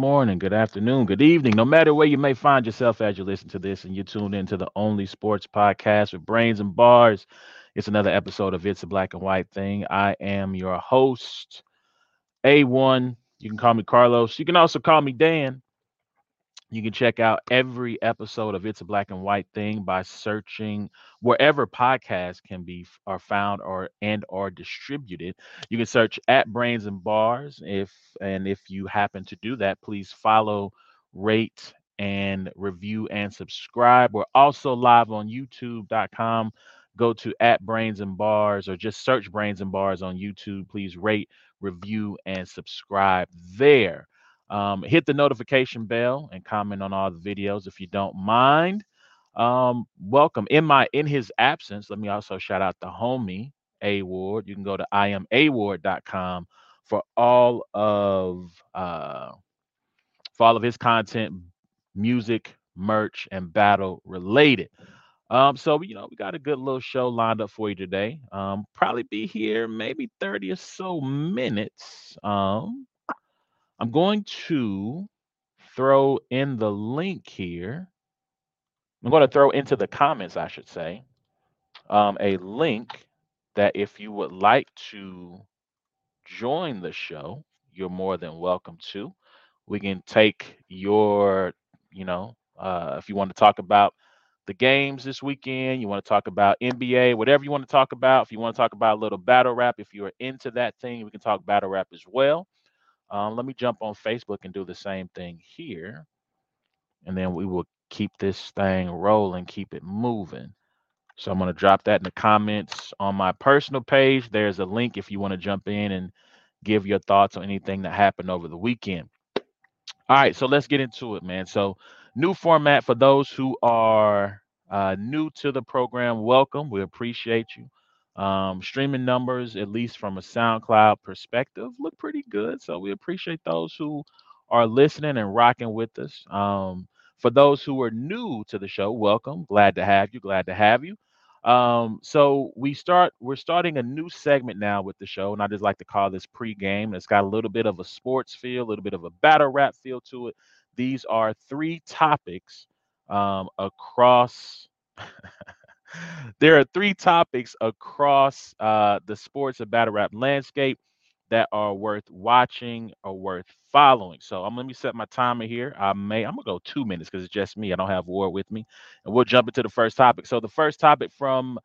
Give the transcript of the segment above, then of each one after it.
morning, good afternoon, good evening, no matter where you may find yourself as you listen to this and you tune into the only sports podcast with brains and bars. It's another episode of It's a Black and White Thing. I am your host, A1. You can call me Carlos. You can also call me Dan. You can check out every episode of It's a Black and White Thing by searching wherever podcasts can be are found or and or distributed. You can search at Brains and Bars. If and if you happen to do that, please follow, rate, and review and subscribe. We're also live on YouTube.com. Go to at Brains and Bars or just search Brains and Bars on YouTube. Please rate, review, and subscribe there. Um, hit the notification bell and comment on all the videos if you don't mind. Um, welcome. In my in his absence, let me also shout out the homie A Ward. You can go to iamaward.com for all of uh for all of his content, music, merch, and battle related. Um, so you know, we got a good little show lined up for you today. Um, probably be here maybe 30 or so minutes. Um, I'm going to throw in the link here. I'm going to throw into the comments, I should say, um, a link that if you would like to join the show, you're more than welcome to. We can take your, you know, uh, if you want to talk about the games this weekend, you want to talk about NBA, whatever you want to talk about. If you want to talk about a little battle rap, if you're into that thing, we can talk battle rap as well. Um, let me jump on Facebook and do the same thing here. And then we will keep this thing rolling, keep it moving. So I'm going to drop that in the comments on my personal page. There's a link if you want to jump in and give your thoughts on anything that happened over the weekend. All right, so let's get into it, man. So, new format for those who are uh, new to the program. Welcome. We appreciate you. Um, streaming numbers, at least from a SoundCloud perspective, look pretty good. So we appreciate those who are listening and rocking with us. Um, for those who are new to the show, welcome. Glad to have you. Glad to have you. Um, so we start. We're starting a new segment now with the show, and I just like to call this pregame. It's got a little bit of a sports feel, a little bit of a battle rap feel to it. These are three topics um, across. there are three topics across uh, the sports and battle rap landscape that are worth watching or worth following. So I'm let me set my timer here. I may I'm gonna go two minutes because it's just me. I don't have Ward with me, and we'll jump into the first topic. So the first topic from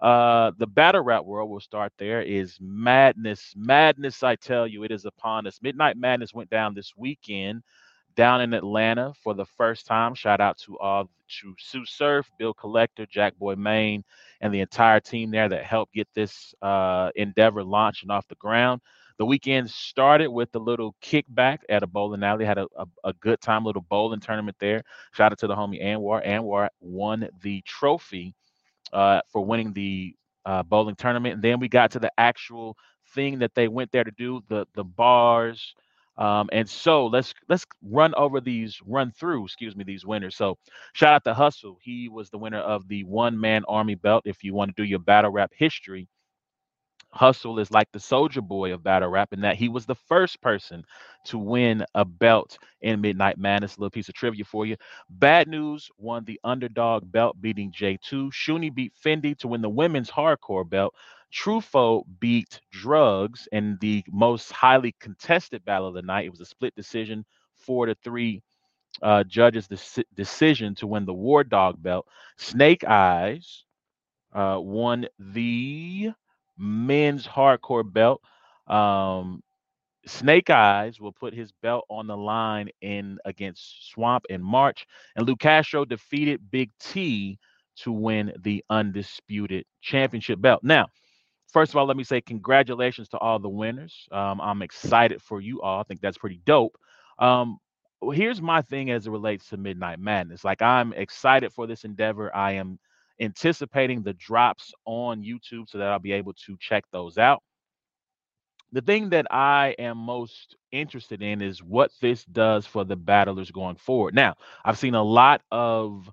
uh the battle rap world we'll start there is madness madness i tell you it is upon us midnight madness went down this weekend down in Atlanta for the first time. Shout out to all to Tsu Surf, Bill Collector, Jack Boy Maine, and the entire team there that helped get this uh, endeavor launching off the ground. The weekend started with a little kickback at a bowling alley. Had a, a, a good time, little bowling tournament there. Shout out to the homie Anwar. Anwar won the trophy uh, for winning the uh, bowling tournament. And then we got to the actual thing that they went there to do the the bars um, and so let's let's run over these run through excuse me these winners so shout out to hustle he was the winner of the one man army belt if you want to do your battle rap history Hustle is like the soldier boy of battle rap in that he was the first person to win a belt in Midnight Madness. A little piece of trivia for you. Bad News won the underdog belt, beating J2. Shuni beat Fendi to win the women's hardcore belt. Trufo beat Drugs in the most highly contested battle of the night. It was a split decision, four to three uh, judges' deci- decision to win the War Dog belt. Snake Eyes uh, won the men's hardcore belt. Um, Snake Eyes will put his belt on the line in against Swamp in March, and Lou Castro defeated Big T to win the undisputed championship belt. Now, first of all, let me say congratulations to all the winners. Um, I'm excited for you all. I think that's pretty dope. Um, here's my thing as it relates to Midnight Madness. Like, I'm excited for this endeavor. I am anticipating the drops on YouTube so that I'll be able to check those out. The thing that I am most interested in is what this does for the battlers going forward. Now, I've seen a lot of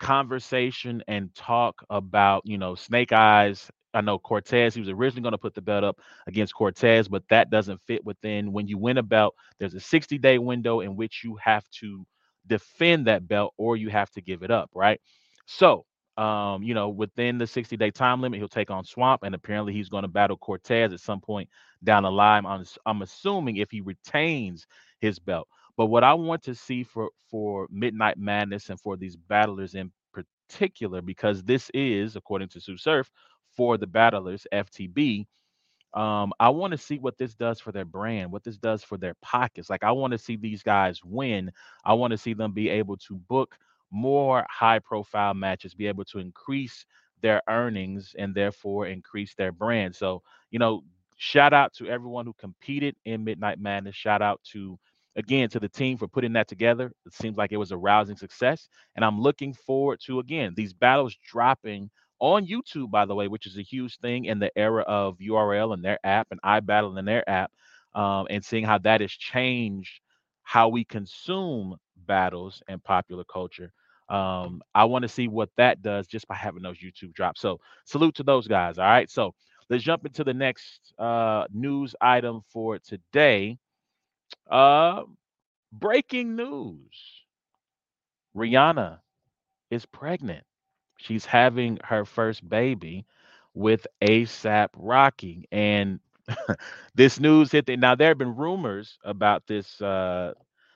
conversation and talk about, you know, Snake Eyes I know Cortez, he was originally going to put the belt up against Cortez, but that doesn't fit within when you win a belt, there's a 60 day window in which you have to defend that belt or you have to give it up, right? So, um, you know, within the 60 day time limit, he'll take on Swamp, and apparently he's going to battle Cortez at some point down the line. I'm, I'm assuming if he retains his belt. But what I want to see for for Midnight Madness and for these battlers in particular, because this is, according to Tsu Surf, for the battlers FTB. Um, I want to see what this does for their brand, what this does for their pockets. Like I want to see these guys win. I want to see them be able to book more high profile matches, be able to increase their earnings and therefore increase their brand. So, you know, shout out to everyone who competed in Midnight Madness. Shout out to again to the team for putting that together. It seems like it was a rousing success. And I'm looking forward to again these battles dropping on YouTube, by the way, which is a huge thing in the era of URL and their app and iBattle and their app, um, and seeing how that has changed how we consume battles and popular culture. Um, I want to see what that does just by having those YouTube drops. So salute to those guys. All right. So let's jump into the next uh, news item for today. Uh, breaking news: Rihanna is pregnant. She's having her first baby with ASAP Rocky, and this news hit. The, now there have been rumors about this. Uh,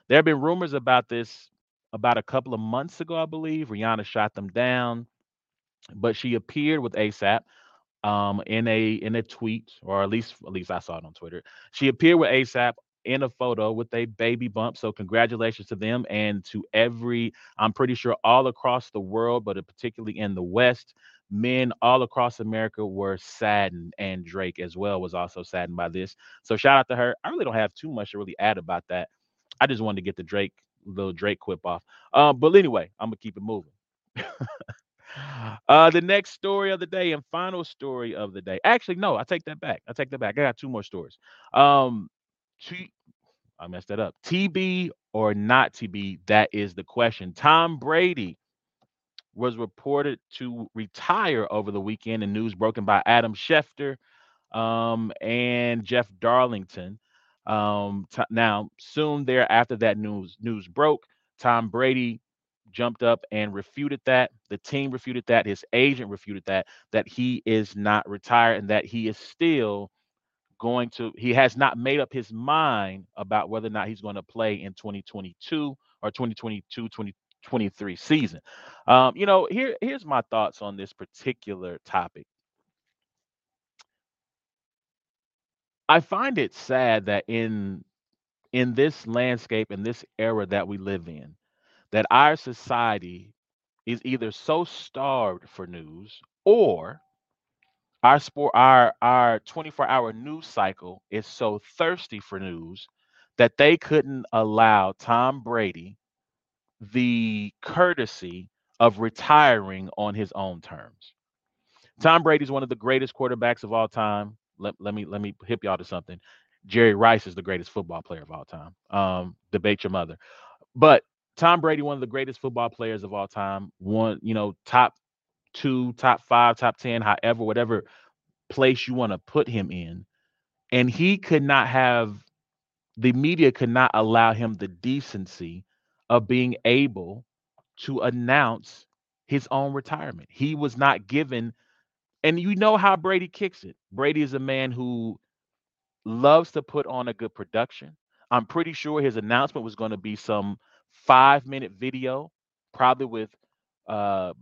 there have been rumors about this about a couple of months ago, I believe. Rihanna shot them down, but she appeared with ASAP um, in a in a tweet, or at least at least I saw it on Twitter. She appeared with ASAP in a photo with a baby bump. So congratulations to them and to every, I'm pretty sure all across the world, but particularly in the West, men all across America were saddened, and Drake as well was also saddened by this. So shout out to her. I really don't have too much to really add about that. I just wanted to get the Drake little Drake quip off. Um, but anyway, I'm gonna keep it moving. uh, the next story of the day and final story of the day. Actually, no, I take that back. I take that back. I got two more stories. Um, T- I messed that up. TB or not TB? That is the question. Tom Brady was reported to retire over the weekend and news broken by Adam Schefter um, and Jeff Darlington. Um, t- now, soon thereafter that news news broke, Tom Brady jumped up and refuted that. The team refuted that. His agent refuted that. That he is not retired and that he is still going to he has not made up his mind about whether or not he's going to play in 2022 or 2022 2023 season. Um, you know here here's my thoughts on this particular topic. I find it sad that in in this landscape in this era that we live in that our society is either so starved for news or our sport our our 24 hour news cycle is so thirsty for news that they couldn't allow Tom Brady the courtesy of retiring on his own terms. Tom Brady is one of the greatest quarterbacks of all time. Let, let me let me hip y'all to something. Jerry Rice is the greatest football player of all time. Um, debate your mother. But Tom Brady, one of the greatest football players of all time, one, you know, top two, top five, top 10, however, whatever place you want to put him in. And he could not have, the media could not allow him the decency of being able to announce his own retirement. He was not given, and you know how Brady kicks it. Brady is a man who loves to put on a good production. I'm pretty sure his announcement was going to be some five minute video, probably with uh,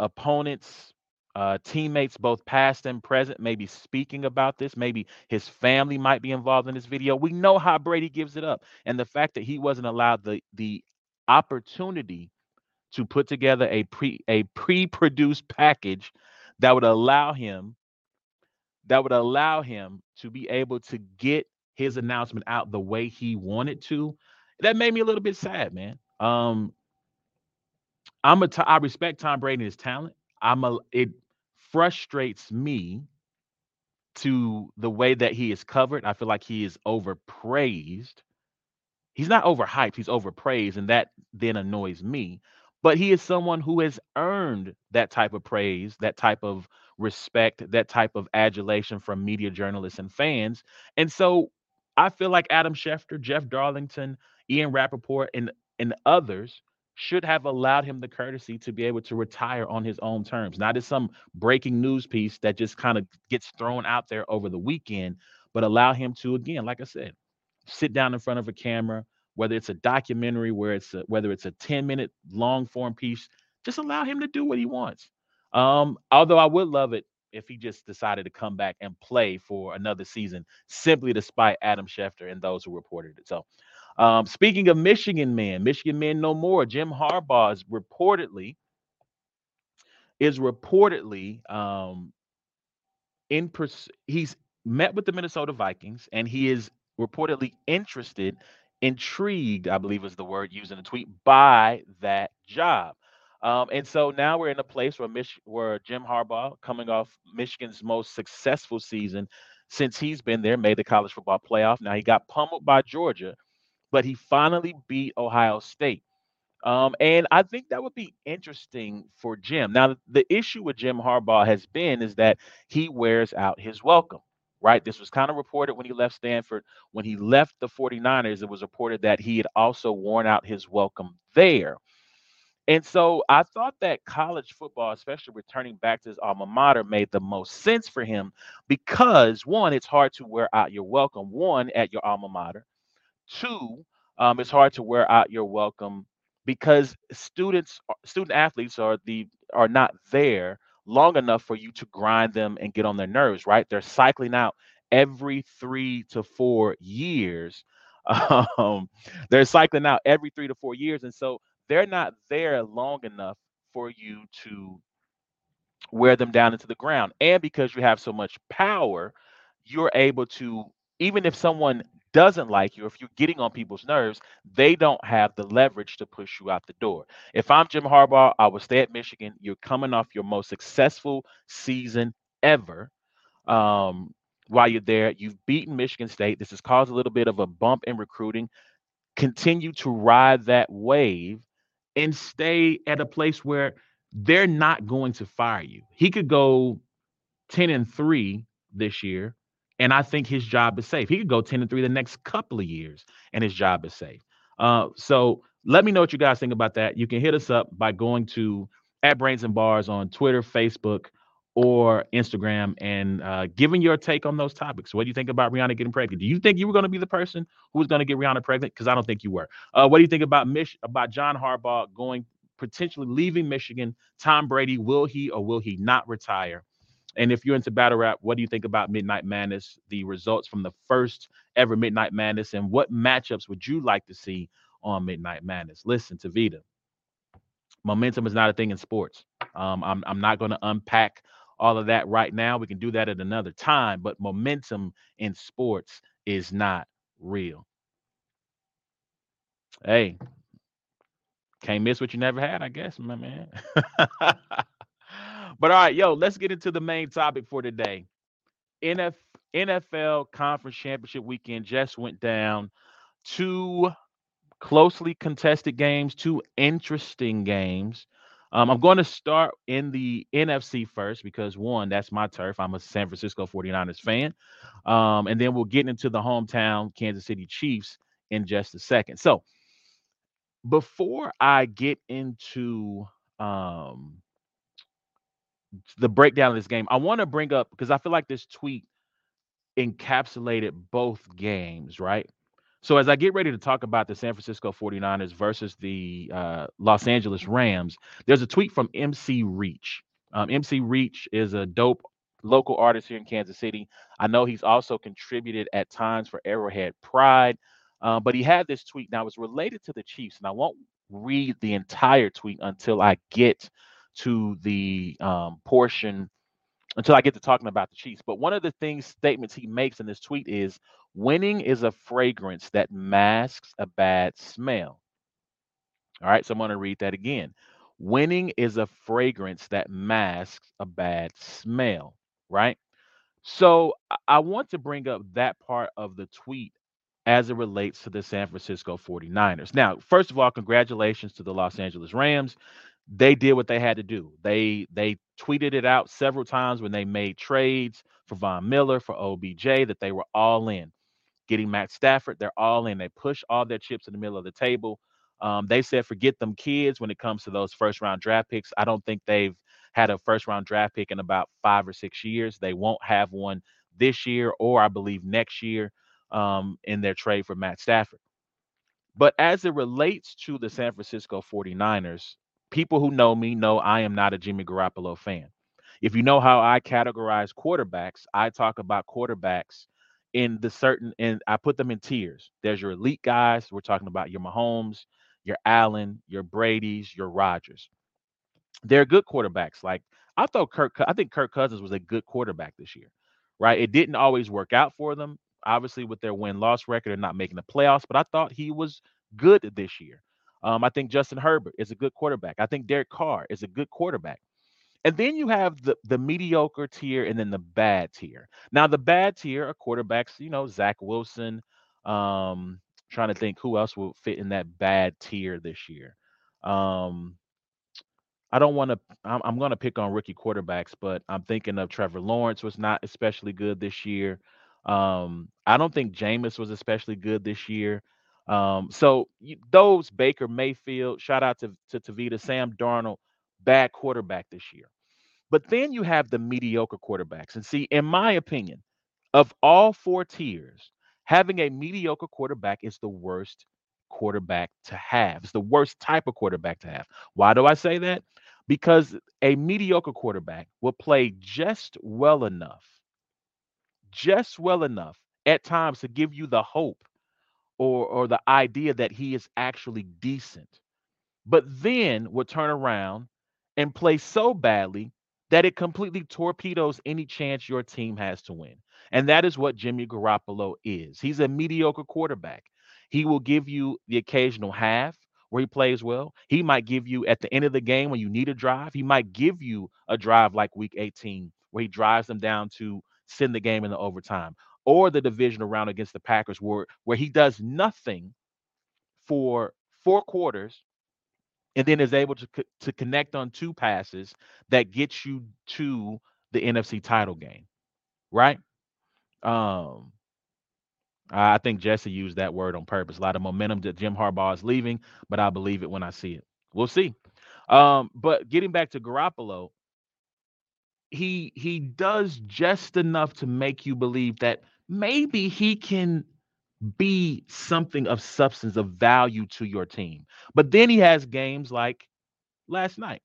opponents, uh, teammates, both past and present, maybe speaking about this. Maybe his family might be involved in this video. We know how Brady gives it up, and the fact that he wasn't allowed the the opportunity to put together a pre a pre-produced package that would allow him that would allow him to be able to get his announcement out the way he wanted to. That made me a little bit sad, man. Um, I'm a t- I respect Tom Brady and his talent. I'm a it frustrates me to the way that he is covered. I feel like he is overpraised. He's not overhyped, he's overpraised, and that then annoys me. but he is someone who has earned that type of praise, that type of respect, that type of adulation from media journalists and fans. And so I feel like Adam Schefter, Jeff Darlington, Ian Rapoport, and and others should have allowed him the courtesy to be able to retire on his own terms, not as some breaking news piece that just kind of gets thrown out there over the weekend, but allow him to, again, like I said, sit down in front of a camera, whether it's a documentary, where it's a, whether it's a 10 minute long form piece, just allow him to do what he wants. Um, although I would love it if he just decided to come back and play for another season, simply to spite Adam Schefter and those who reported it. So um, speaking of Michigan men, Michigan men no more. Jim Harbaugh is reportedly is reportedly um, in pers- he's met with the Minnesota Vikings and he is reportedly interested, intrigued, I believe is the word used in the tweet, by that job. Um, and so now we're in a place where Mich- where Jim Harbaugh, coming off Michigan's most successful season since he's been there, made the college football playoff. Now he got pummeled by Georgia, but he finally beat Ohio State. Um, and I think that would be interesting for Jim. Now, the issue with Jim Harbaugh has been is that he wears out his welcome, right? This was kind of reported when he left Stanford. When he left the 49ers, it was reported that he had also worn out his welcome there. And so I thought that college football, especially returning back to his alma mater, made the most sense for him because one, it's hard to wear out your welcome, one, at your alma mater. Two, um, it's hard to wear out your welcome because students, student athletes are the are not there long enough for you to grind them and get on their nerves. Right? They're cycling out every three to four years. Um, they're cycling out every three to four years, and so they're not there long enough for you to wear them down into the ground. And because you have so much power, you're able to even if someone doesn't like you, if you're getting on people's nerves, they don't have the leverage to push you out the door. If I'm Jim Harbaugh, I would stay at Michigan. You're coming off your most successful season ever. Um, while you're there, you've beaten Michigan State. This has caused a little bit of a bump in recruiting. Continue to ride that wave and stay at a place where they're not going to fire you. He could go 10 and 3 this year and I think his job is safe. He could go 10 and 3 the next couple of years, and his job is safe. Uh, so let me know what you guys think about that. You can hit us up by going to at Brains and Bars on Twitter, Facebook, or Instagram and uh, giving your take on those topics. What do you think about Rihanna getting pregnant? Do you think you were going to be the person who was going to get Rihanna pregnant? Because I don't think you were. Uh, what do you think about Mich- about John Harbaugh going potentially leaving Michigan? Tom Brady, will he or will he not retire? And if you're into battle rap, what do you think about Midnight Madness, the results from the first ever Midnight Madness, and what matchups would you like to see on Midnight Madness? Listen to Vita. Momentum is not a thing in sports. Um, I'm, I'm not going to unpack all of that right now. We can do that at another time, but momentum in sports is not real. Hey, can't miss what you never had, I guess, my man. But all right, yo, let's get into the main topic for today. NF, NFL Conference Championship weekend just went down. Two closely contested games, two interesting games. Um, I'm going to start in the NFC first because one, that's my turf. I'm a San Francisco 49ers fan. Um, and then we'll get into the hometown Kansas City Chiefs in just a second. So before I get into um, the breakdown of this game, I want to bring up because I feel like this tweet encapsulated both games, right? So as I get ready to talk about the San Francisco 49ers versus the uh, Los Angeles Rams, there's a tweet from MC Reach. Um, MC Reach is a dope local artist here in Kansas City. I know he's also contributed at times for Arrowhead Pride, uh, but he had this tweet. Now it's related to the Chiefs, and I won't read the entire tweet until I get to the um, portion until I get to talking about the Chiefs. But one of the things statements he makes in this tweet is winning is a fragrance that masks a bad smell. All right, so I'm going to read that again. Winning is a fragrance that masks a bad smell, right? So I want to bring up that part of the tweet as it relates to the San Francisco 49ers. Now, first of all, congratulations to the Los Angeles Rams. They did what they had to do. They they tweeted it out several times when they made trades for Von Miller, for OBJ, that they were all in. Getting Matt Stafford, they're all in. They push all their chips in the middle of the table. Um, they said forget them kids when it comes to those first round draft picks. I don't think they've had a first round draft pick in about five or six years. They won't have one this year or I believe next year um, in their trade for Matt Stafford. But as it relates to the San Francisco 49ers, people who know me know I am not a Jimmy Garoppolo fan. If you know how I categorize quarterbacks, I talk about quarterbacks in the certain and I put them in tiers. There's your elite guys. We're talking about your Mahomes, your Allen, your Brady's, your Rodgers. They're good quarterbacks. Like I thought Kirk I think Kirk Cousins was a good quarterback this year. Right? It didn't always work out for them. Obviously, with their win-loss record and not making the playoffs, but I thought he was good this year. Um, I think Justin Herbert is a good quarterback. I think Derek Carr is a good quarterback. And then you have the the mediocre tier and then the bad tier. Now the bad tier are quarterbacks, you know, Zach Wilson. Um, trying to think who else will fit in that bad tier this year. Um, I don't want to. I'm, I'm going to pick on rookie quarterbacks, but I'm thinking of Trevor Lawrence was not especially good this year. Um, I don't think Jameis was especially good this year. Um, so those Baker Mayfield, shout out to to Tavita, Sam Darnold, bad quarterback this year. But then you have the mediocre quarterbacks. And see, in my opinion, of all four tiers, having a mediocre quarterback is the worst quarterback to have. It's the worst type of quarterback to have. Why do I say that? Because a mediocre quarterback will play just well enough, just well enough at times to give you the hope or or the idea that he is actually decent. But then will turn around and play so badly that it completely torpedoes any chance your team has to win. And that is what Jimmy Garoppolo is. He's a mediocre quarterback. He will give you the occasional half where he plays well. He might give you at the end of the game when you need a drive, he might give you a drive like week 18 where he drives them down to send the game in the overtime or the division round against the Packers where where he does nothing for four quarters and then is able to to connect on two passes that gets you to the NFC title game, right? Um, I think Jesse used that word on purpose. A lot of momentum that Jim Harbaugh is leaving, but I believe it when I see it. We'll see. Um, but getting back to Garoppolo, he he does just enough to make you believe that maybe he can be something of substance of value to your team. But then he has games like last night.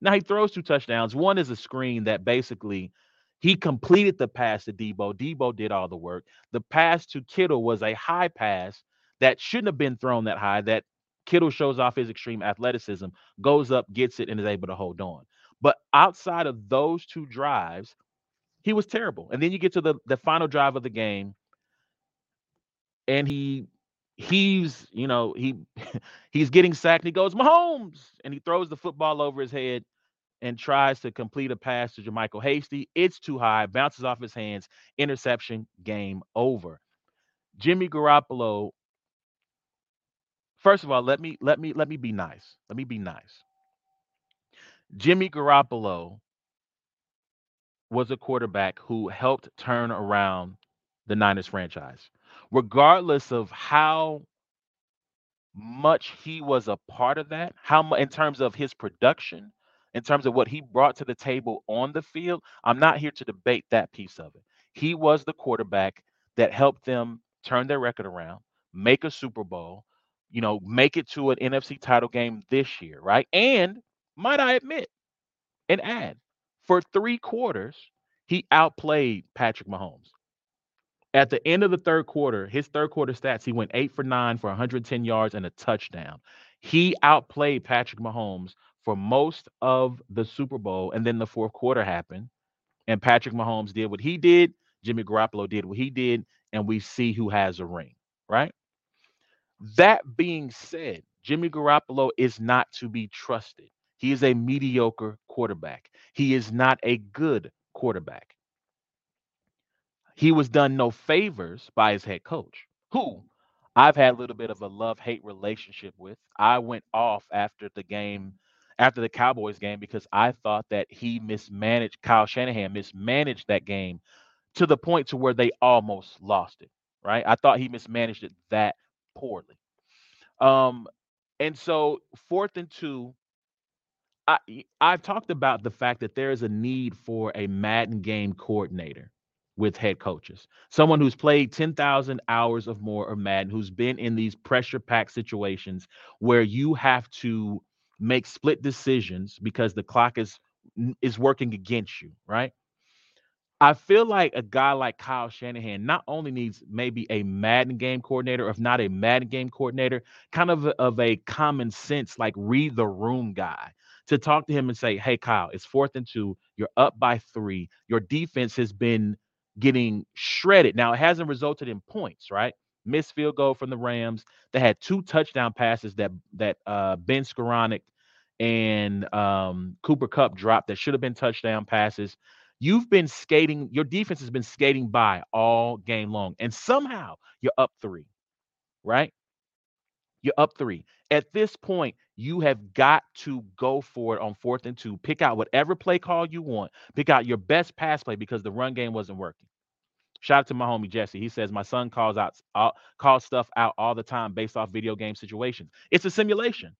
Now he throws two touchdowns. One is a screen that basically he completed the pass to Deebo. Deebo did all the work. The pass to Kittle was a high pass that shouldn't have been thrown that high. That Kittle shows off his extreme athleticism, goes up, gets it, and is able to hold on. But outside of those two drives, he was terrible. And then you get to the, the final drive of the game, and he he's you know he he's getting sacked. he goes Mahomes, and he throws the football over his head and tries to complete a pass to JaMycal Hasty. It's too high, bounces off his hands, interception, game over. Jimmy Garoppolo. First of all, let me let me let me be nice. Let me be nice. Jimmy Garoppolo was a quarterback who helped turn around the Niners franchise regardless of how much he was a part of that, how much in terms of his production, in terms of what he brought to the table on the field, I'm not here to debate that piece of it. He was the quarterback that helped them turn their record around, make a Super Bowl, you know, make it to an NFC title game this year, right? And might I admit and add, for three quarters, he outplayed Patrick Mahomes. At the end of the third quarter, his third quarter stats, he went eight for nine for 110 yards and a touchdown. He outplayed Patrick Mahomes for most of the Super Bowl. And then the fourth quarter happened, and Patrick Mahomes did what he did. Jimmy Garoppolo did what he did, and we see who has a ring, right? That being said, Jimmy Garoppolo is not to be trusted. He is a mediocre quarterback. He is not a good quarterback he was done no favors by his head coach, who I've had a little bit of a love hate relationship with. I went off after the game, after the Cowboys game, because I thought that he mismanaged, Kyle Shanahan mismanaged that game to the point to where they almost lost it, right? I thought he mismanaged it that poorly. Um, and so fourth and two, I I've talked about the fact that there is a need for a Madden game coordinator with head coaches. Someone who's played 10,000 hours of more of Madden, who's been in these pressure packed situations where you have to make split decisions because the clock is is working against you, right? I feel like a guy like Kyle Shanahan not only needs maybe a Madden game coordinator, if not a Madden game coordinator, kind of a, of a common sense, like read the room guy to talk to him and say, Hey, Kyle, it's fourth and two. You're up by three. Your defense has been getting shredded. Now, it hasn't resulted in points, right? Missed field goal from the Rams. They had two touchdown passes that that uh, Ben Skowronek and um, Cooper Kupp dropped that should have been touchdown passes. You've been skating, your defense has been skating by all game long, and somehow you're up three, right? You're up three. At this point, you have got to go for it on fourth and two. Pick out whatever play call you want. Pick out your best pass play because the run game wasn't working. Shout out to my homie Jesse. He says my son calls out uh, calls stuff out all the time based off video game situations. It's a simulation.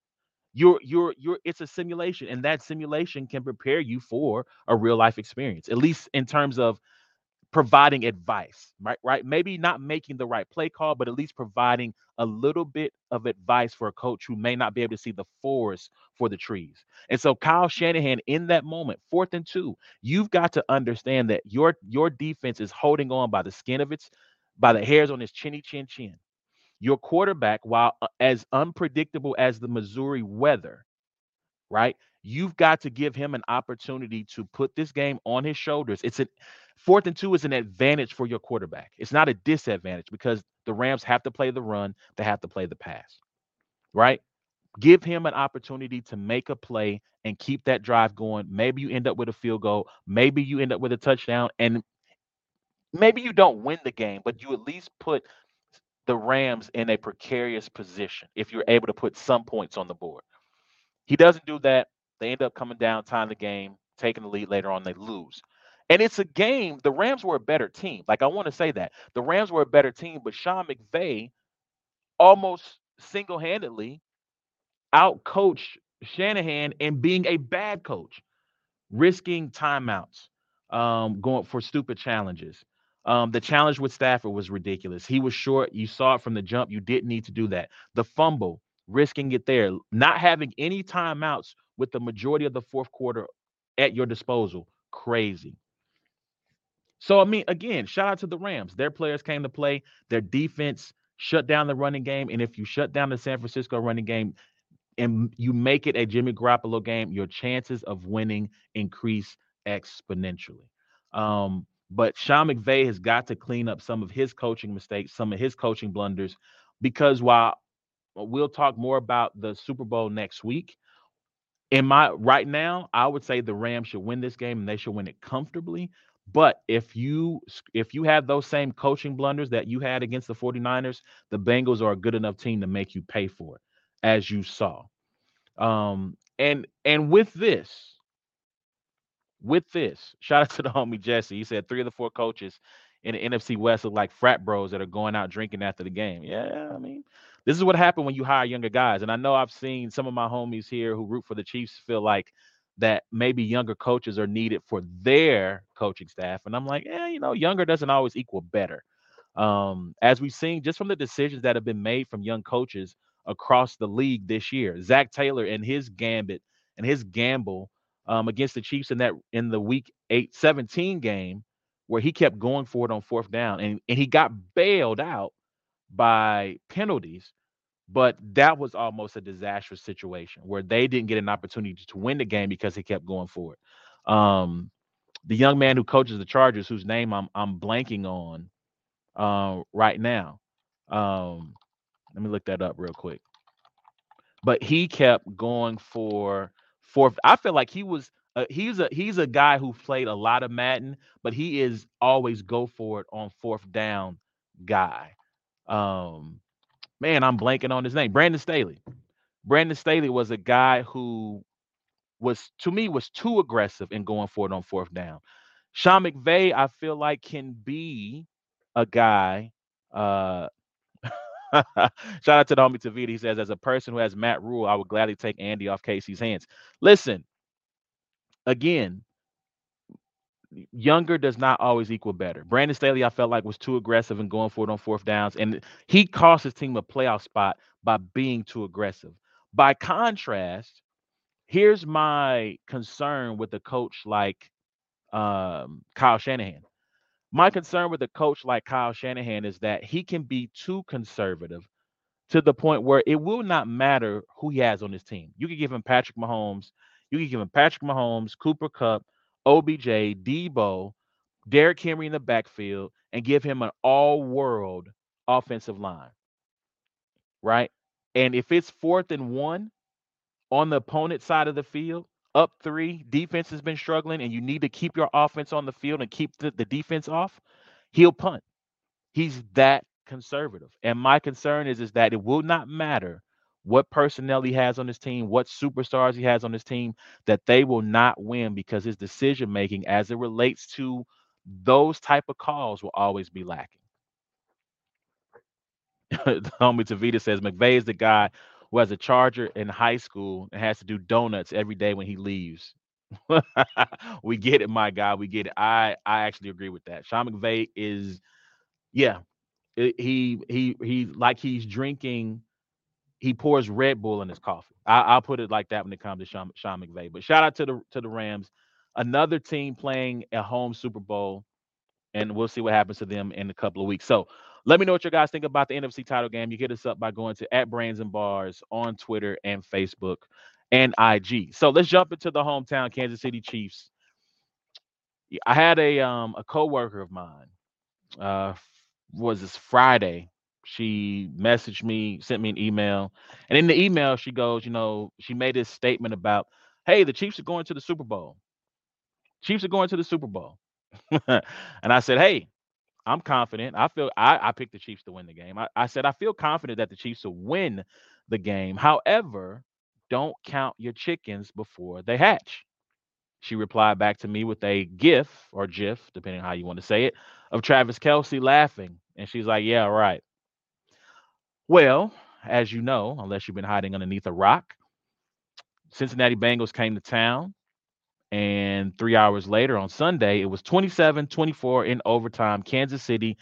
You're you're you're it's a simulation, and that simulation can prepare you for a real life experience, at least in terms of providing advice, right? Right. Maybe not making the right play call, but at least providing a little bit of advice for a coach who may not be able to see the forest for the trees. And so Kyle Shanahan in that moment, fourth and two, you've got to understand that your your defense is holding on by the skin of its by the hairs on its chinny chin chin. Your quarterback, while uh, as unpredictable as the Missouri weather, right? You've got to give him an opportunity to put this game on his shoulders. It's a fourth and two is an advantage for your quarterback. It's not a disadvantage because the Rams have to play the run, they have to play the pass, right? Give him an opportunity to make a play and keep that drive going. Maybe you end up with a field goal, maybe you end up with a touchdown, and maybe you don't win the game, but you at least put the Rams in a precarious position if you're able to put some points on the board. He doesn't do that. They end up coming down, tying the game, taking the lead later on, they lose. And it's a game. The Rams were a better team. Like I want to say that the Rams were a better team, but Sean McVay almost single-handedly outcoached Shanahan in being a bad coach, risking timeouts, um, going for stupid challenges. Um, the challenge with Stafford was ridiculous. He was short. You saw it from the jump. You didn't need to do that. The fumble, risking it there, not having any timeouts with the majority of the fourth quarter at your disposal, crazy. So I mean, again, shout out to the Rams. Their players came to play. Their defense shut down the running game, and if you shut down the San Francisco running game and you make it a Jimmy Garoppolo game, your chances of winning increase exponentially. Um, but Sean McVay has got to clean up some of his coaching mistakes, some of his coaching blunders, because while we'll talk more about the Super Bowl next week, in my right now, I would say the Rams should win this game and they should win it comfortably. But if you if you have those same coaching blunders that you had against the 49ers, the Bengals are a good enough team to make you pay for it, as you saw. Um, and and with this, with this, shout out to the homie Jesse. He said three of the four coaches in the NFC West look like frat bros that are going out drinking after the game. Yeah, I mean, this is what happened when you hire younger guys. And I know I've seen some of my homies here who root for the Chiefs feel like that maybe younger coaches are needed for their coaching staff. And I'm like, yeah, you know, younger doesn't always equal better. Um, as we've seen just from the decisions that have been made from young coaches across the league this year, Zac Taylor and his gambit and his gamble um, against the Chiefs in that in the week 8 17 game where he kept going for it on fourth down and, and he got bailed out by penalties but that was almost a disastrous situation where they didn't get an opportunity to win the game because he kept going for it. Um, the young man who coaches the Chargers, whose name I'm I'm blanking on uh, right now. Um, let me look that up real quick. But he kept going for fourth. I feel like he was uh, he's a he's a guy who played a lot of Madden, but he is always go for it on fourth down guy. Um, man, I'm blanking on his name. Brandon Staley. Brandon Staley was a guy who was to me was too aggressive in going for it on fourth down. Sean McVay, I feel like can be a guy. Uh, shout out to the homie Tavita. He says, as a person who has Matt Rhule, I would gladly take Andy off Casey's hands. Listen, again, younger does not always equal better. Brandon Staley, I felt like was too aggressive in going for it on fourth downs, and he cost his team a playoff spot by being too aggressive. By contrast, here's my concern with a coach like um, Kyle Shanahan. My concern with a coach like Kyle Shanahan is that he can be too conservative to the point where it will not matter who he has on his team. You could give him Patrick Mahomes, you could give him Patrick Mahomes, Cooper Kupp, OBJ, Deebo, Derrick Henry in the backfield, and give him an all-world offensive line. Right? And if it's fourth and one on the opponent side of the field, up three, defense has been struggling, and you need to keep your offense on the field and keep the, the defense off, he'll punt. He's that conservative. And my concern is, is that it will not matter what personnel he has on his team, what superstars he has on his team, that they will not win because his decision making as it relates to those type of calls will always be lacking. Homie Tavita says McVay is the guy who has a charger in high school and has to do donuts every day when he leaves. we get it, my guy. We get it. I I actually agree with that. Sean McVay is, yeah, it, he he he like he's drinking. He pours Red Bull in his coffee. I, will put it like that when it comes to Sean, Sean McVay. But shout out to the to the Rams, another team playing a home Super Bowl, and we'll see what happens to them in a couple of weeks. So let me know what you guys think about the NFC title game. You hit us up by going to at Brains and Bars on Twitter and Facebook and IG. So let's jump into the hometown Kansas City Chiefs. I had a um a coworker of mine. Uh was this Friday. She messaged me, sent me an email, and in the email she goes, you know, she made this statement about, "Hey, the Chiefs are going to the Super Bowl. Chiefs are going to the Super Bowl." and I said, "Hey, I'm confident. I feel I, I picked the Chiefs to win the game. I, I said I feel confident that the Chiefs will win the game. However, don't count your chickens before they hatch. She replied back to me with a GIF or GIF, depending on how you want to say it, of Travis Kelce laughing. And she's like, Yeah, right. Well, as you know, unless you've been hiding underneath a rock, Cincinnati Bengals came to town. And three hours later on Sunday, it was 27 24 in overtime. Kansas City,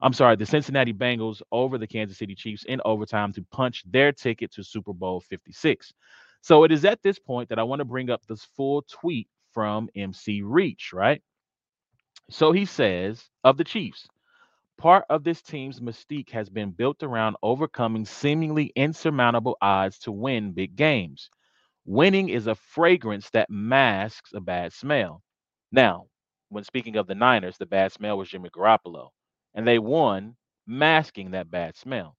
I'm sorry, the Cincinnati Bengals over the Kansas City Chiefs in overtime to punch their ticket to Super Bowl 56. So it is at this point that I want to bring up this full tweet from MC Reach, right? So he says of the Chiefs, part of this team's mystique has been built around overcoming seemingly insurmountable odds to win big games. Winning is a fragrance that masks a bad smell. Now, when speaking of the Niners, the bad smell was Jimmy Garoppolo, and they won masking that bad smell.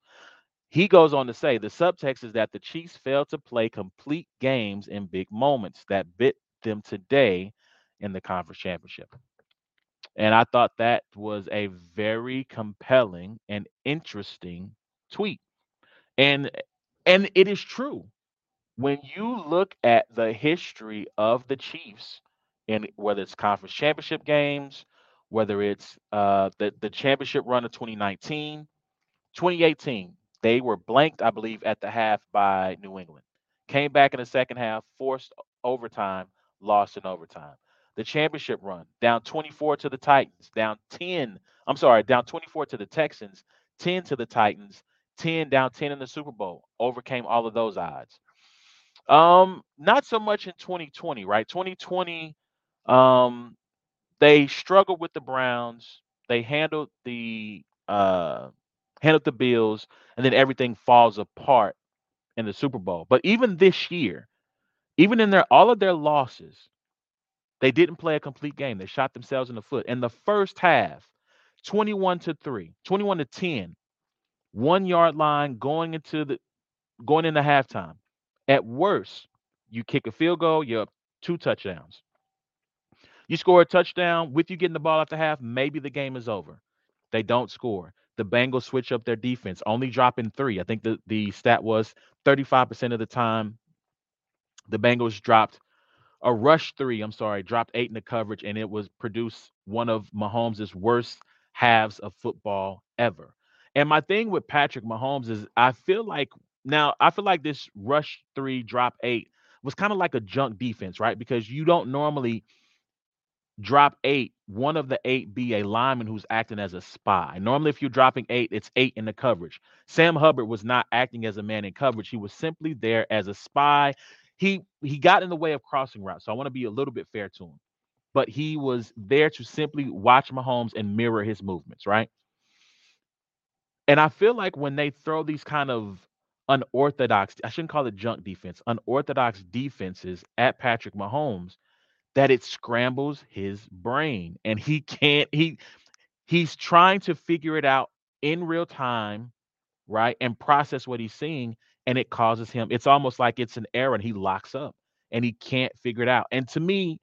He goes on to say the subtext is that the Chiefs failed to play complete games in big moments that bit them today in the conference championship. And I thought that was a very compelling and interesting tweet. And and it is true when you look at the history of the Chiefs, and whether it's conference championship games, whether it's uh, the the championship run of 2019, 2018, they were blanked, I believe, at the half by New England. Came back in the second half, forced overtime, lost in overtime. The championship run down 24 to the Titans, down 10. I'm sorry, down 24 to the Texans, 10 to the Titans, 10 down 10 in the Super Bowl. Overcame all of those odds. Um, not so much in 2020, right? 2020, um, they struggled with the Browns. They handled the uh handled the Bills, and then everything falls apart in the Super Bowl. But even this year, even in their all of their losses, they didn't play a complete game. They shot themselves in the foot. In the first half, 21 to 3, 21 to 10, one yard line going into the going into halftime. At worst, you kick a field goal, you're up two touchdowns. You score a touchdown with you getting the ball after half, maybe the game is over. They don't score. the Bengals switch up their defense, only dropping three. I think the, the stat was 35% of the time the Bengals dropped a rush three, I'm sorry, dropped eight in the coverage, and it was produced one of Mahomes' worst halves of football ever. And my thing with Patrick Mahomes is I feel like now I feel like this rush three, drop eight was kind of like a junk defense, right? Because you don't normally drop eight, one of the eight be a lineman who's acting as a spy. Normally, if you're dropping eight, it's eight in the coverage. Sam Hubbard was not acting as a man in coverage. He was simply there as a spy. He he got in the way of crossing routes. So I want to be a little bit fair to him. But he was there to simply watch Mahomes and mirror his movements, right? And I feel like when they throw these kind of unorthodox, I shouldn't call it junk defense, unorthodox defenses at Patrick Mahomes, that it scrambles his brain and he can't he he's trying to figure it out in real time right and process what he's seeing and it causes him it's almost like it's an error and he locks up and he can't figure it out and to me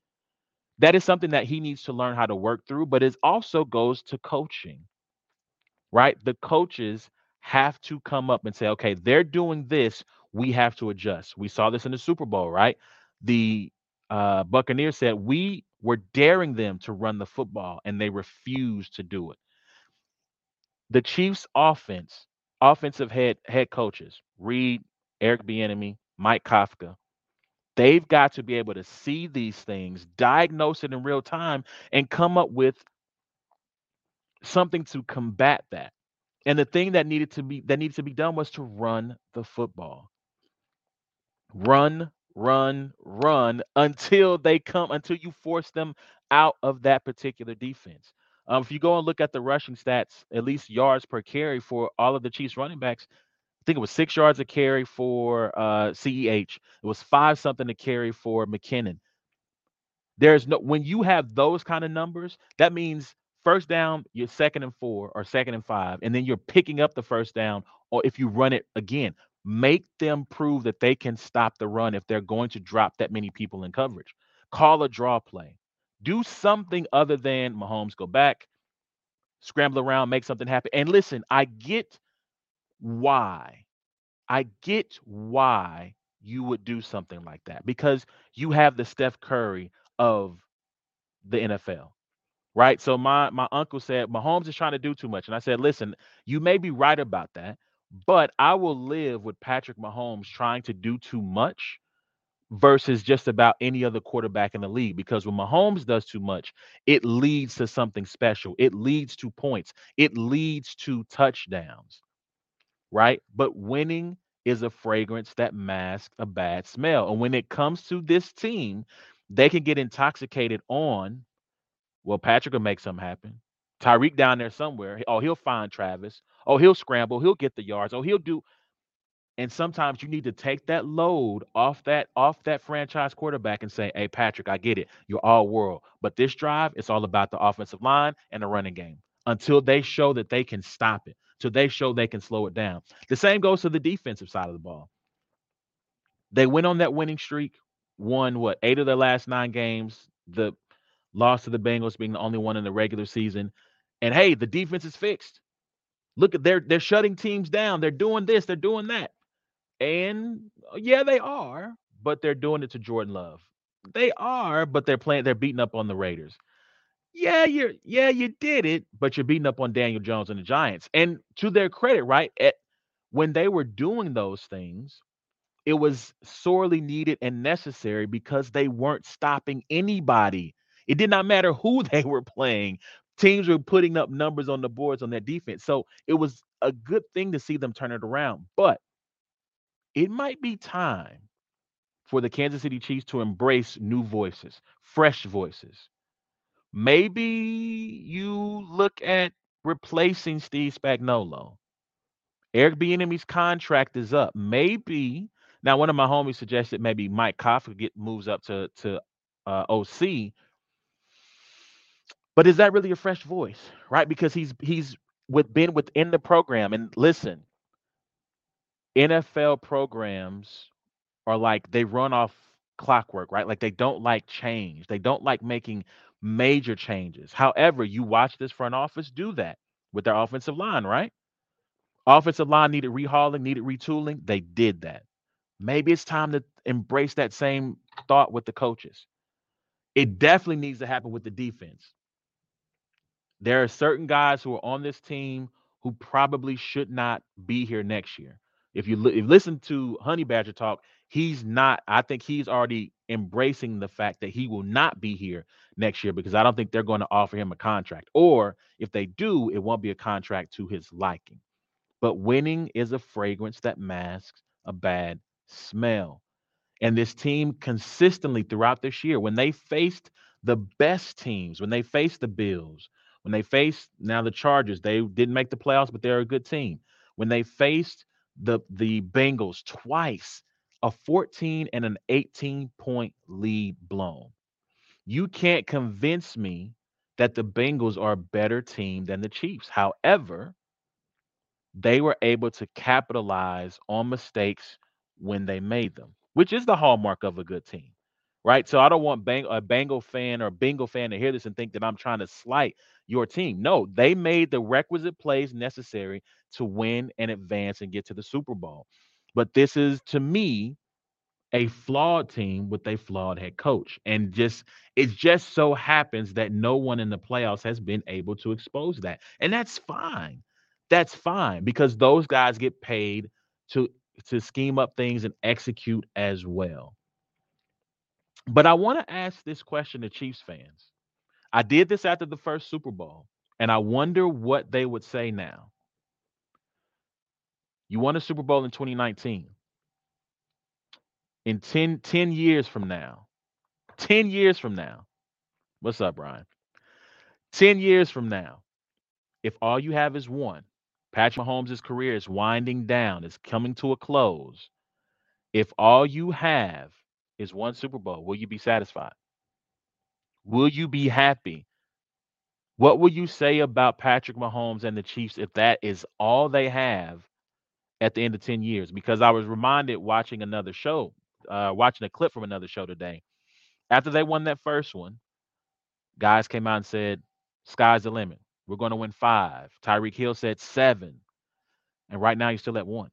that is something that he needs to learn how to work through but it also goes to coaching right? The coaches have to come up and say okay they're doing this we have to adjust. We saw this in the super bowl right? The uh, Buccaneers said we were daring them to run the football and they refused to do it. The Chiefs offense, offensive head head coaches, Reid, Eric Bieniemy, Mike Kafka, they've got to be able to see these things, diagnose it in real time, and come up with something to combat that. And the thing that needed to be that needed to be done was to run the football. Run run, run until they come, until you force them out of that particular defense. Um, if you go and look at the rushing stats, at least yards per carry for all of the Chiefs running backs, I think it was six yards a carry for uh, CEH. It was five something to carry for McKinnon. There's no when you have those kind of numbers, that means first down, you're second and four or second and five, and then you're picking up the first down, or if you run it again, Make them prove that they can stop the run if they're going to drop that many people in coverage. Call a draw play. Do something other than Mahomes go back, scramble around, make something happen. And listen, I get why. I get why you would do something like that because you have the Steph Curry of the NFL right? So my my uncle said Mahomes is trying to do too much, and I said, listen, you may be right about that, but I will live with Patrick Mahomes trying to do too much versus just about any other quarterback in the league. Because when Mahomes does too much, it leads to something special. It leads to points, it leads to touchdowns, right? But winning is a fragrance that masks a bad smell. And when it comes to this team, they can get intoxicated on, well, Patrick will make something happen. Tyreek down there somewhere. Oh, he'll find Travis. Oh, he'll scramble. He'll get the yards. Oh, he'll do. And sometimes you need to take that load off that off that franchise quarterback and say, "Hey, Patrick, I get it. You're all world, but this drive, it's all about the offensive line and the running game. Until they show that they can stop it, till they show they can slow it down. The same goes to the defensive side of the ball. They went on that winning streak, won what eight of their last nine games. The loss to the Bengals being the only one in the regular season. And hey, the defense is fixed. Look at they're they're shutting teams down. They're doing this, they're doing that. And uh, yeah, they are, but they're doing it to Jordan Love. They are, but they're playing, they're beating up on the Raiders. Yeah, you're yeah, you did it, but you're beating up on Daniel Jones and the Giants. And to their credit, right? At, when they were doing those things, it was sorely needed and necessary because they weren't stopping anybody. It did not matter who they were playing teams were putting up numbers on the boards on their defense. So it was a good thing to see them turn it around. But it might be time for the Kansas City Chiefs to embrace new voices, fresh voices. Maybe you look at replacing Steve Spagnuolo. Eric Bieniemy's contract is up. Maybe now one of my homies suggested maybe Mike Kafka get moves up to to uh, OC but is that really a fresh voice, right? Because he's he's with been within the program. And listen, NFL programs are like they run off clockwork, right? Like they don't like change. They don't like making major changes. However, you watch this front office do that. with their offensive line, right? Offensive line needed rehauling, needed retooling. They did that. Maybe it's time to embrace that same thought with the coaches. It definitely needs to happen with the defense. There are certain guys who are on this team who probably should not be here next year. If you, li- if you listen to Honey Badger talk, he's not. I think he's already embracing the fact that he will not be here next year because I don't think they're going to offer him a contract. Or if they do, it won't be a contract to his liking. But winning is a fragrance that masks a bad smell. And this team consistently throughout this year, when they faced the best teams, when they faced the Bills, when they faced now the Chargers, they didn't make the playoffs, but they're a good team. When they faced the the Bengals twice, a 14 and an 18 point lead blown. You can't convince me that the Bengals are a better team than the Chiefs. However, they were able to capitalize on mistakes when they made them, which is the hallmark of a good team, right? So I don't want Bang- a Bengal fan or a Bengal fan to hear this and think that I'm trying to slight your team. No, they made the requisite plays necessary to win and advance and get to the Super Bowl. But this is, to me, a flawed team with a flawed head coach. And just it just so happens that no one in the playoffs has been able to expose that. And that's fine. That's fine because those guys get paid to to scheme up things and execute as well. But I want to ask this question to Chiefs fans. I did this after the first Super Bowl, and I wonder what they would say now. You won a Super Bowl in 2019 in 10, 10 years from now, 10 years from now, what's up, Brian? 10 years from now, if all you have is one, Patrick Mahomes' career is winding down, it's coming to a close. If all you have is one Super Bowl, will you be satisfied? Will you be happy? What will you say about Patrick Mahomes and the Chiefs if that is all they have at the end of 10 years? Because I was reminded watching another show uh, watching a clip from another show today. After they won that first one, guys came out and said, "Sky's the limit. We're going to win five. Tyreek Hill said seven, and right now you're still at one.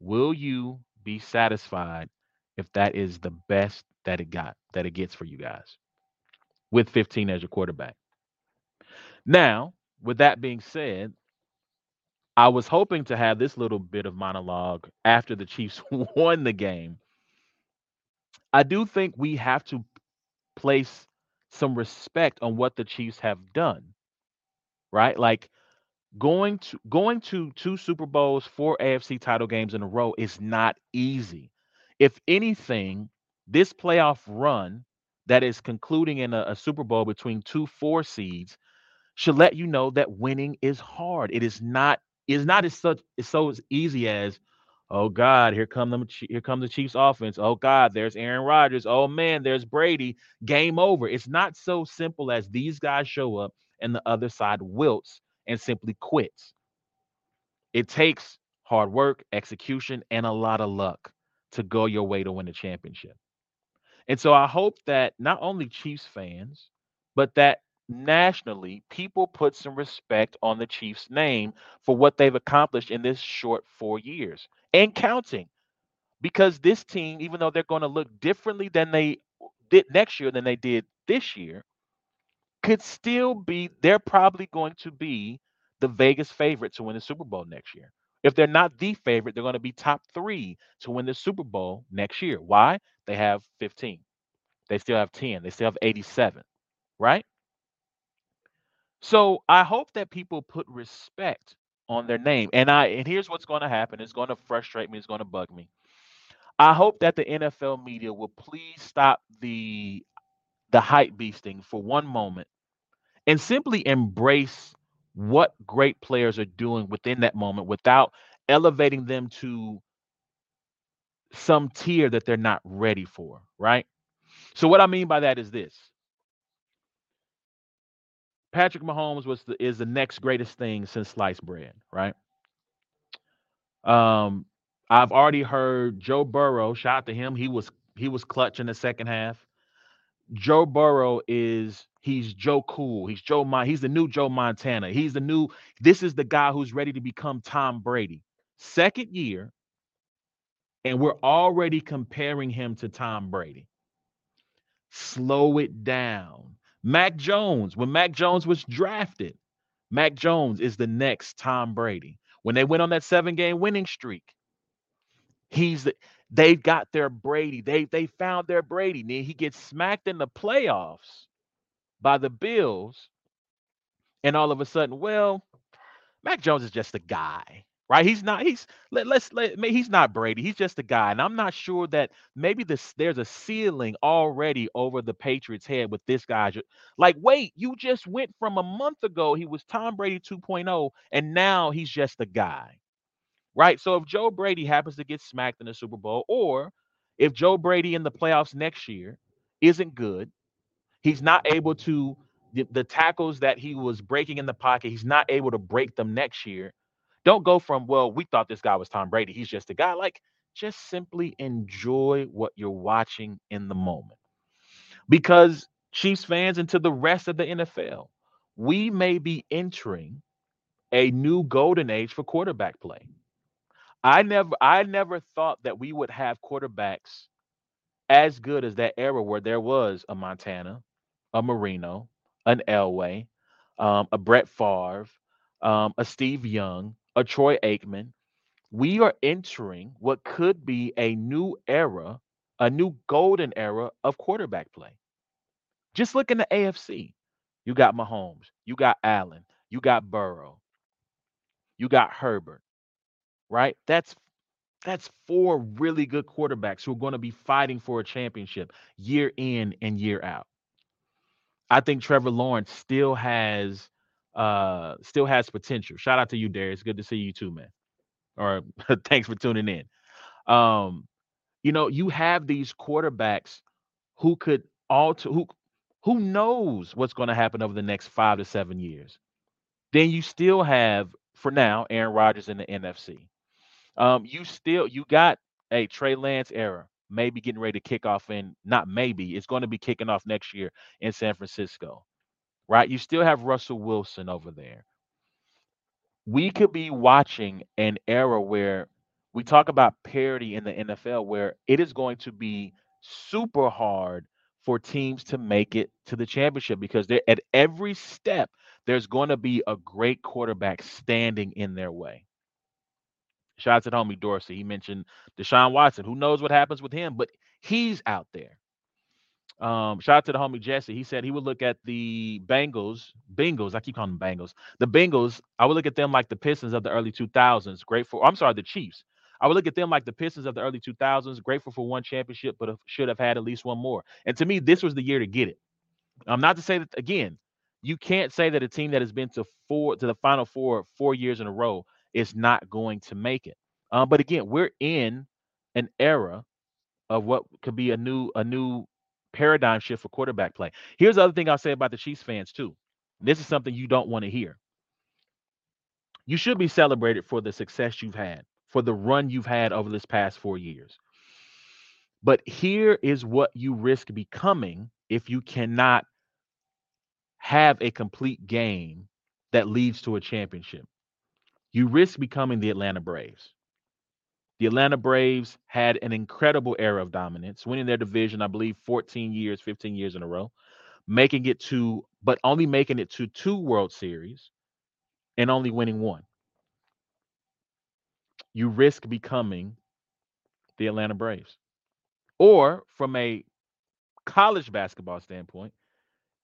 Will you be satisfied if that is the best that it got that it gets for you guys with 15 as your quarterback? Now, with that being said, I was hoping to have this little bit of monologue after the Chiefs won the game. I do think we have to place some respect on what the Chiefs have done. Right? Like going to going to two Super Bowls, four AFC title games in a row is not easy. If anything, this playoff run that is concluding in a, a Super Bowl between two four seeds should let you know that winning is hard. It is not is not as such it's so easy as oh god here come the here come the chiefs offense. Oh god there's aaron rodgers. Oh man there's brady. Game over. It's not so simple as these guys show up and the other side wilts and simply quits. It takes hard work execution and a lot of luck to go your way to win a championship. And so i hope that not only chiefs fans but that nationally, people put some respect on the Chiefs' name for what they've accomplished in this short four years and counting. Because this team, even though they're going to look differently than they did next year than they did this year, could still be, they're probably going to be the Vegas favorite to win the Super Bowl next year. If they're not the favorite, they're going to be top three to win the Super Bowl next year. Why? They have 15. They still have 10. They still have 87, right? So I hope that people put respect on their name. And I and here's what's going to happen. It's going to frustrate me. It's going to bug me. I hope that the NFL media will please stop the the hype beasting for one moment and simply embrace what great players are doing within that moment without elevating them to some tier that they're not ready for, right? So what I mean by that is this. Patrick Mahomes was the, is the next greatest thing since sliced bread, right? Um, I've already heard Joe Burrow. Shout out to him. He was he was clutch in the second half. Joe Burrow is he's Joe Cool. He's Joe Mon. He's the new Joe Montana. He's the new. This is the guy who's ready to become Tom Brady. Second year, and we're already comparing him to Tom Brady. Slow it down. Mac Jones. When Mac Jones was drafted, Mac Jones is the next Tom Brady. When they went on that seven game winning streak, he's the, they got their Brady. They they found their Brady. Then he gets smacked in the playoffs by the Bills, and all of a sudden, well, Mac Jones is just a guy, right? He's not. He's let, let's let he's not Brady. He's just a guy, and I'm not sure that maybe this there's a ceiling already over the Patriots' head with this guy. Like, wait, you just went from a month ago he was Tom Brady 2.0, and now he's just a guy right? So if Joe Brady happens to get smacked in the Super Bowl, or if Joe Brady in the playoffs next year isn't good, he's not able to the, the, tackles that he was breaking in the pocket, he's not able to break them next year. Don't go from, well, we thought this guy was Tom Brady. He's just a guy. Like, just simply enjoy what you're watching in the moment. Because Chiefs fans and to the rest of the NFL, we may be entering a new golden age for quarterback play. I never I never thought that we would have quarterbacks as good as that era where there was a Montana, a Marino, an Elway, um, a Brett Favre, um, a Steve Young, a Troy Aikman. We are entering what could be a new era, a new golden era of quarterback play. Just look in the AFC. You got Mahomes, you got Allen, you got Burrow, you got Herbert, right? That's that's four really good quarterbacks who are going to be fighting for a championship year in and year out. I think Trevor Lawrence still has uh still has potential. Shout out to you, Darius. Good to see you too, man. Or thanks for tuning in. Um, you know, you have these quarterbacks who could alter who who knows what's going to happen over the next five to seven years. Then you still have, for now, Aaron Rodgers in the NFC. Um, you still you got a Trey Lance era, maybe getting ready to kick off in not maybe it's going to be kicking off next year in San Francisco, right? You still have Russell Wilson over there. We could be watching an era where we talk about parity in the NFL, where it is going to be super hard for teams to make it to the championship because they're at every step there's going to be a great quarterback standing in their way. Shout out to homie Dorsey. He mentioned Deshaun Watson. Who knows what happens with him, but he's out there. Um, shout out to the homie Jesse. He said he would look at the Bengals, Bengals. I keep calling them Bengals. The Bengals, I would look at them like the Pistons of the early 2000s. Grateful. I'm sorry, the Chiefs. I would look at them like the Pistons of the early 2000s. Grateful for one championship, but should have had at least one more. And to me, this was the year to get it. Um, not to say that again, you can't say that a team that has been to four to the Final Four four years in a row is not going to make it. Um, but again, we're in an era of what could be a new a new paradigm shift for quarterback play. Here's the other thing I'll say about the Chiefs fans too. This is something you don't want to hear. You should be celebrated for the success you've had, for the run you've had over this past four years. But here is what you risk becoming if you cannot have a complete game that leads to a championship you risk becoming the Atlanta Braves. The Atlanta Braves had an incredible era of dominance, winning their division, I believe, 14 years, 15 years in a row, making it to, but only making it to two World Series and only winning one. You risk becoming the Atlanta Braves. Or from a college basketball standpoint,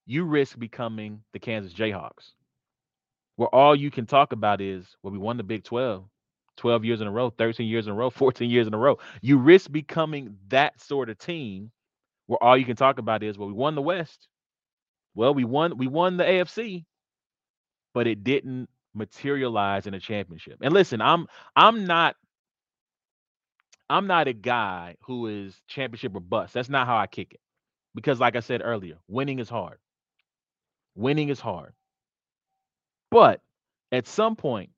you risk becoming the Kansas Jayhawks where all you can talk about is well, we won the Big 12 12 years in a row, 13 years in a row, 14 years in a row. You risk becoming that sort of team where all you can talk about is well, we won the West. Well, we won we won the AFC, but it didn't materialize in a championship. And listen, I'm I'm not I'm not a guy who is championship or bust. That's not how I kick it. Because like I said earlier, winning is hard. Winning is hard. But at some point,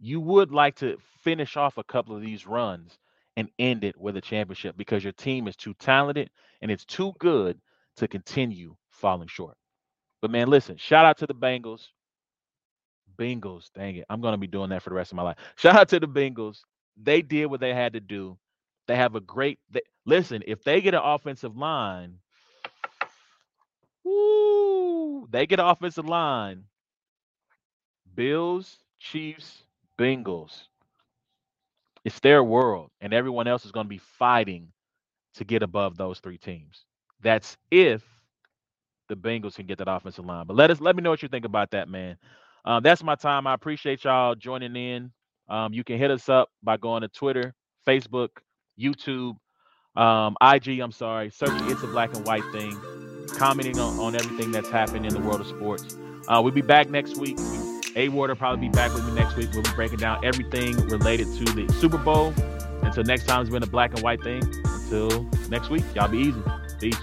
you would like to finish off a couple of these runs and end it with a championship because your team is too talented and it's too good to continue falling short. But man, listen, shout out to the Bengals. Bengals, dang it. I'm going to be doing that for the rest of my life. Shout out to the Bengals. They did what they had to do. They have a great they, listen, if they get an offensive line, woo, they get an offensive line. Bills, Chiefs, Bengals. It's their world, and everyone else is going to be fighting to get above those three teams. That's if the Bengals can get that offensive line. But let us let me know what you think about that, man. Um, that's my time. I appreciate y'all joining in. Um, you can hit us up by going to Twitter, Facebook, YouTube, um, IG. I'm sorry, searching "It's a Black and White Thing," commenting on, on everything that's happened in the world of sports. Uh, we'll be back next week. A Ward will probably be back with me next week. We'll be breaking down everything related to the Super Bowl. Until next time, it's been a black and white thing. Until next week, y'all be easy. Peace.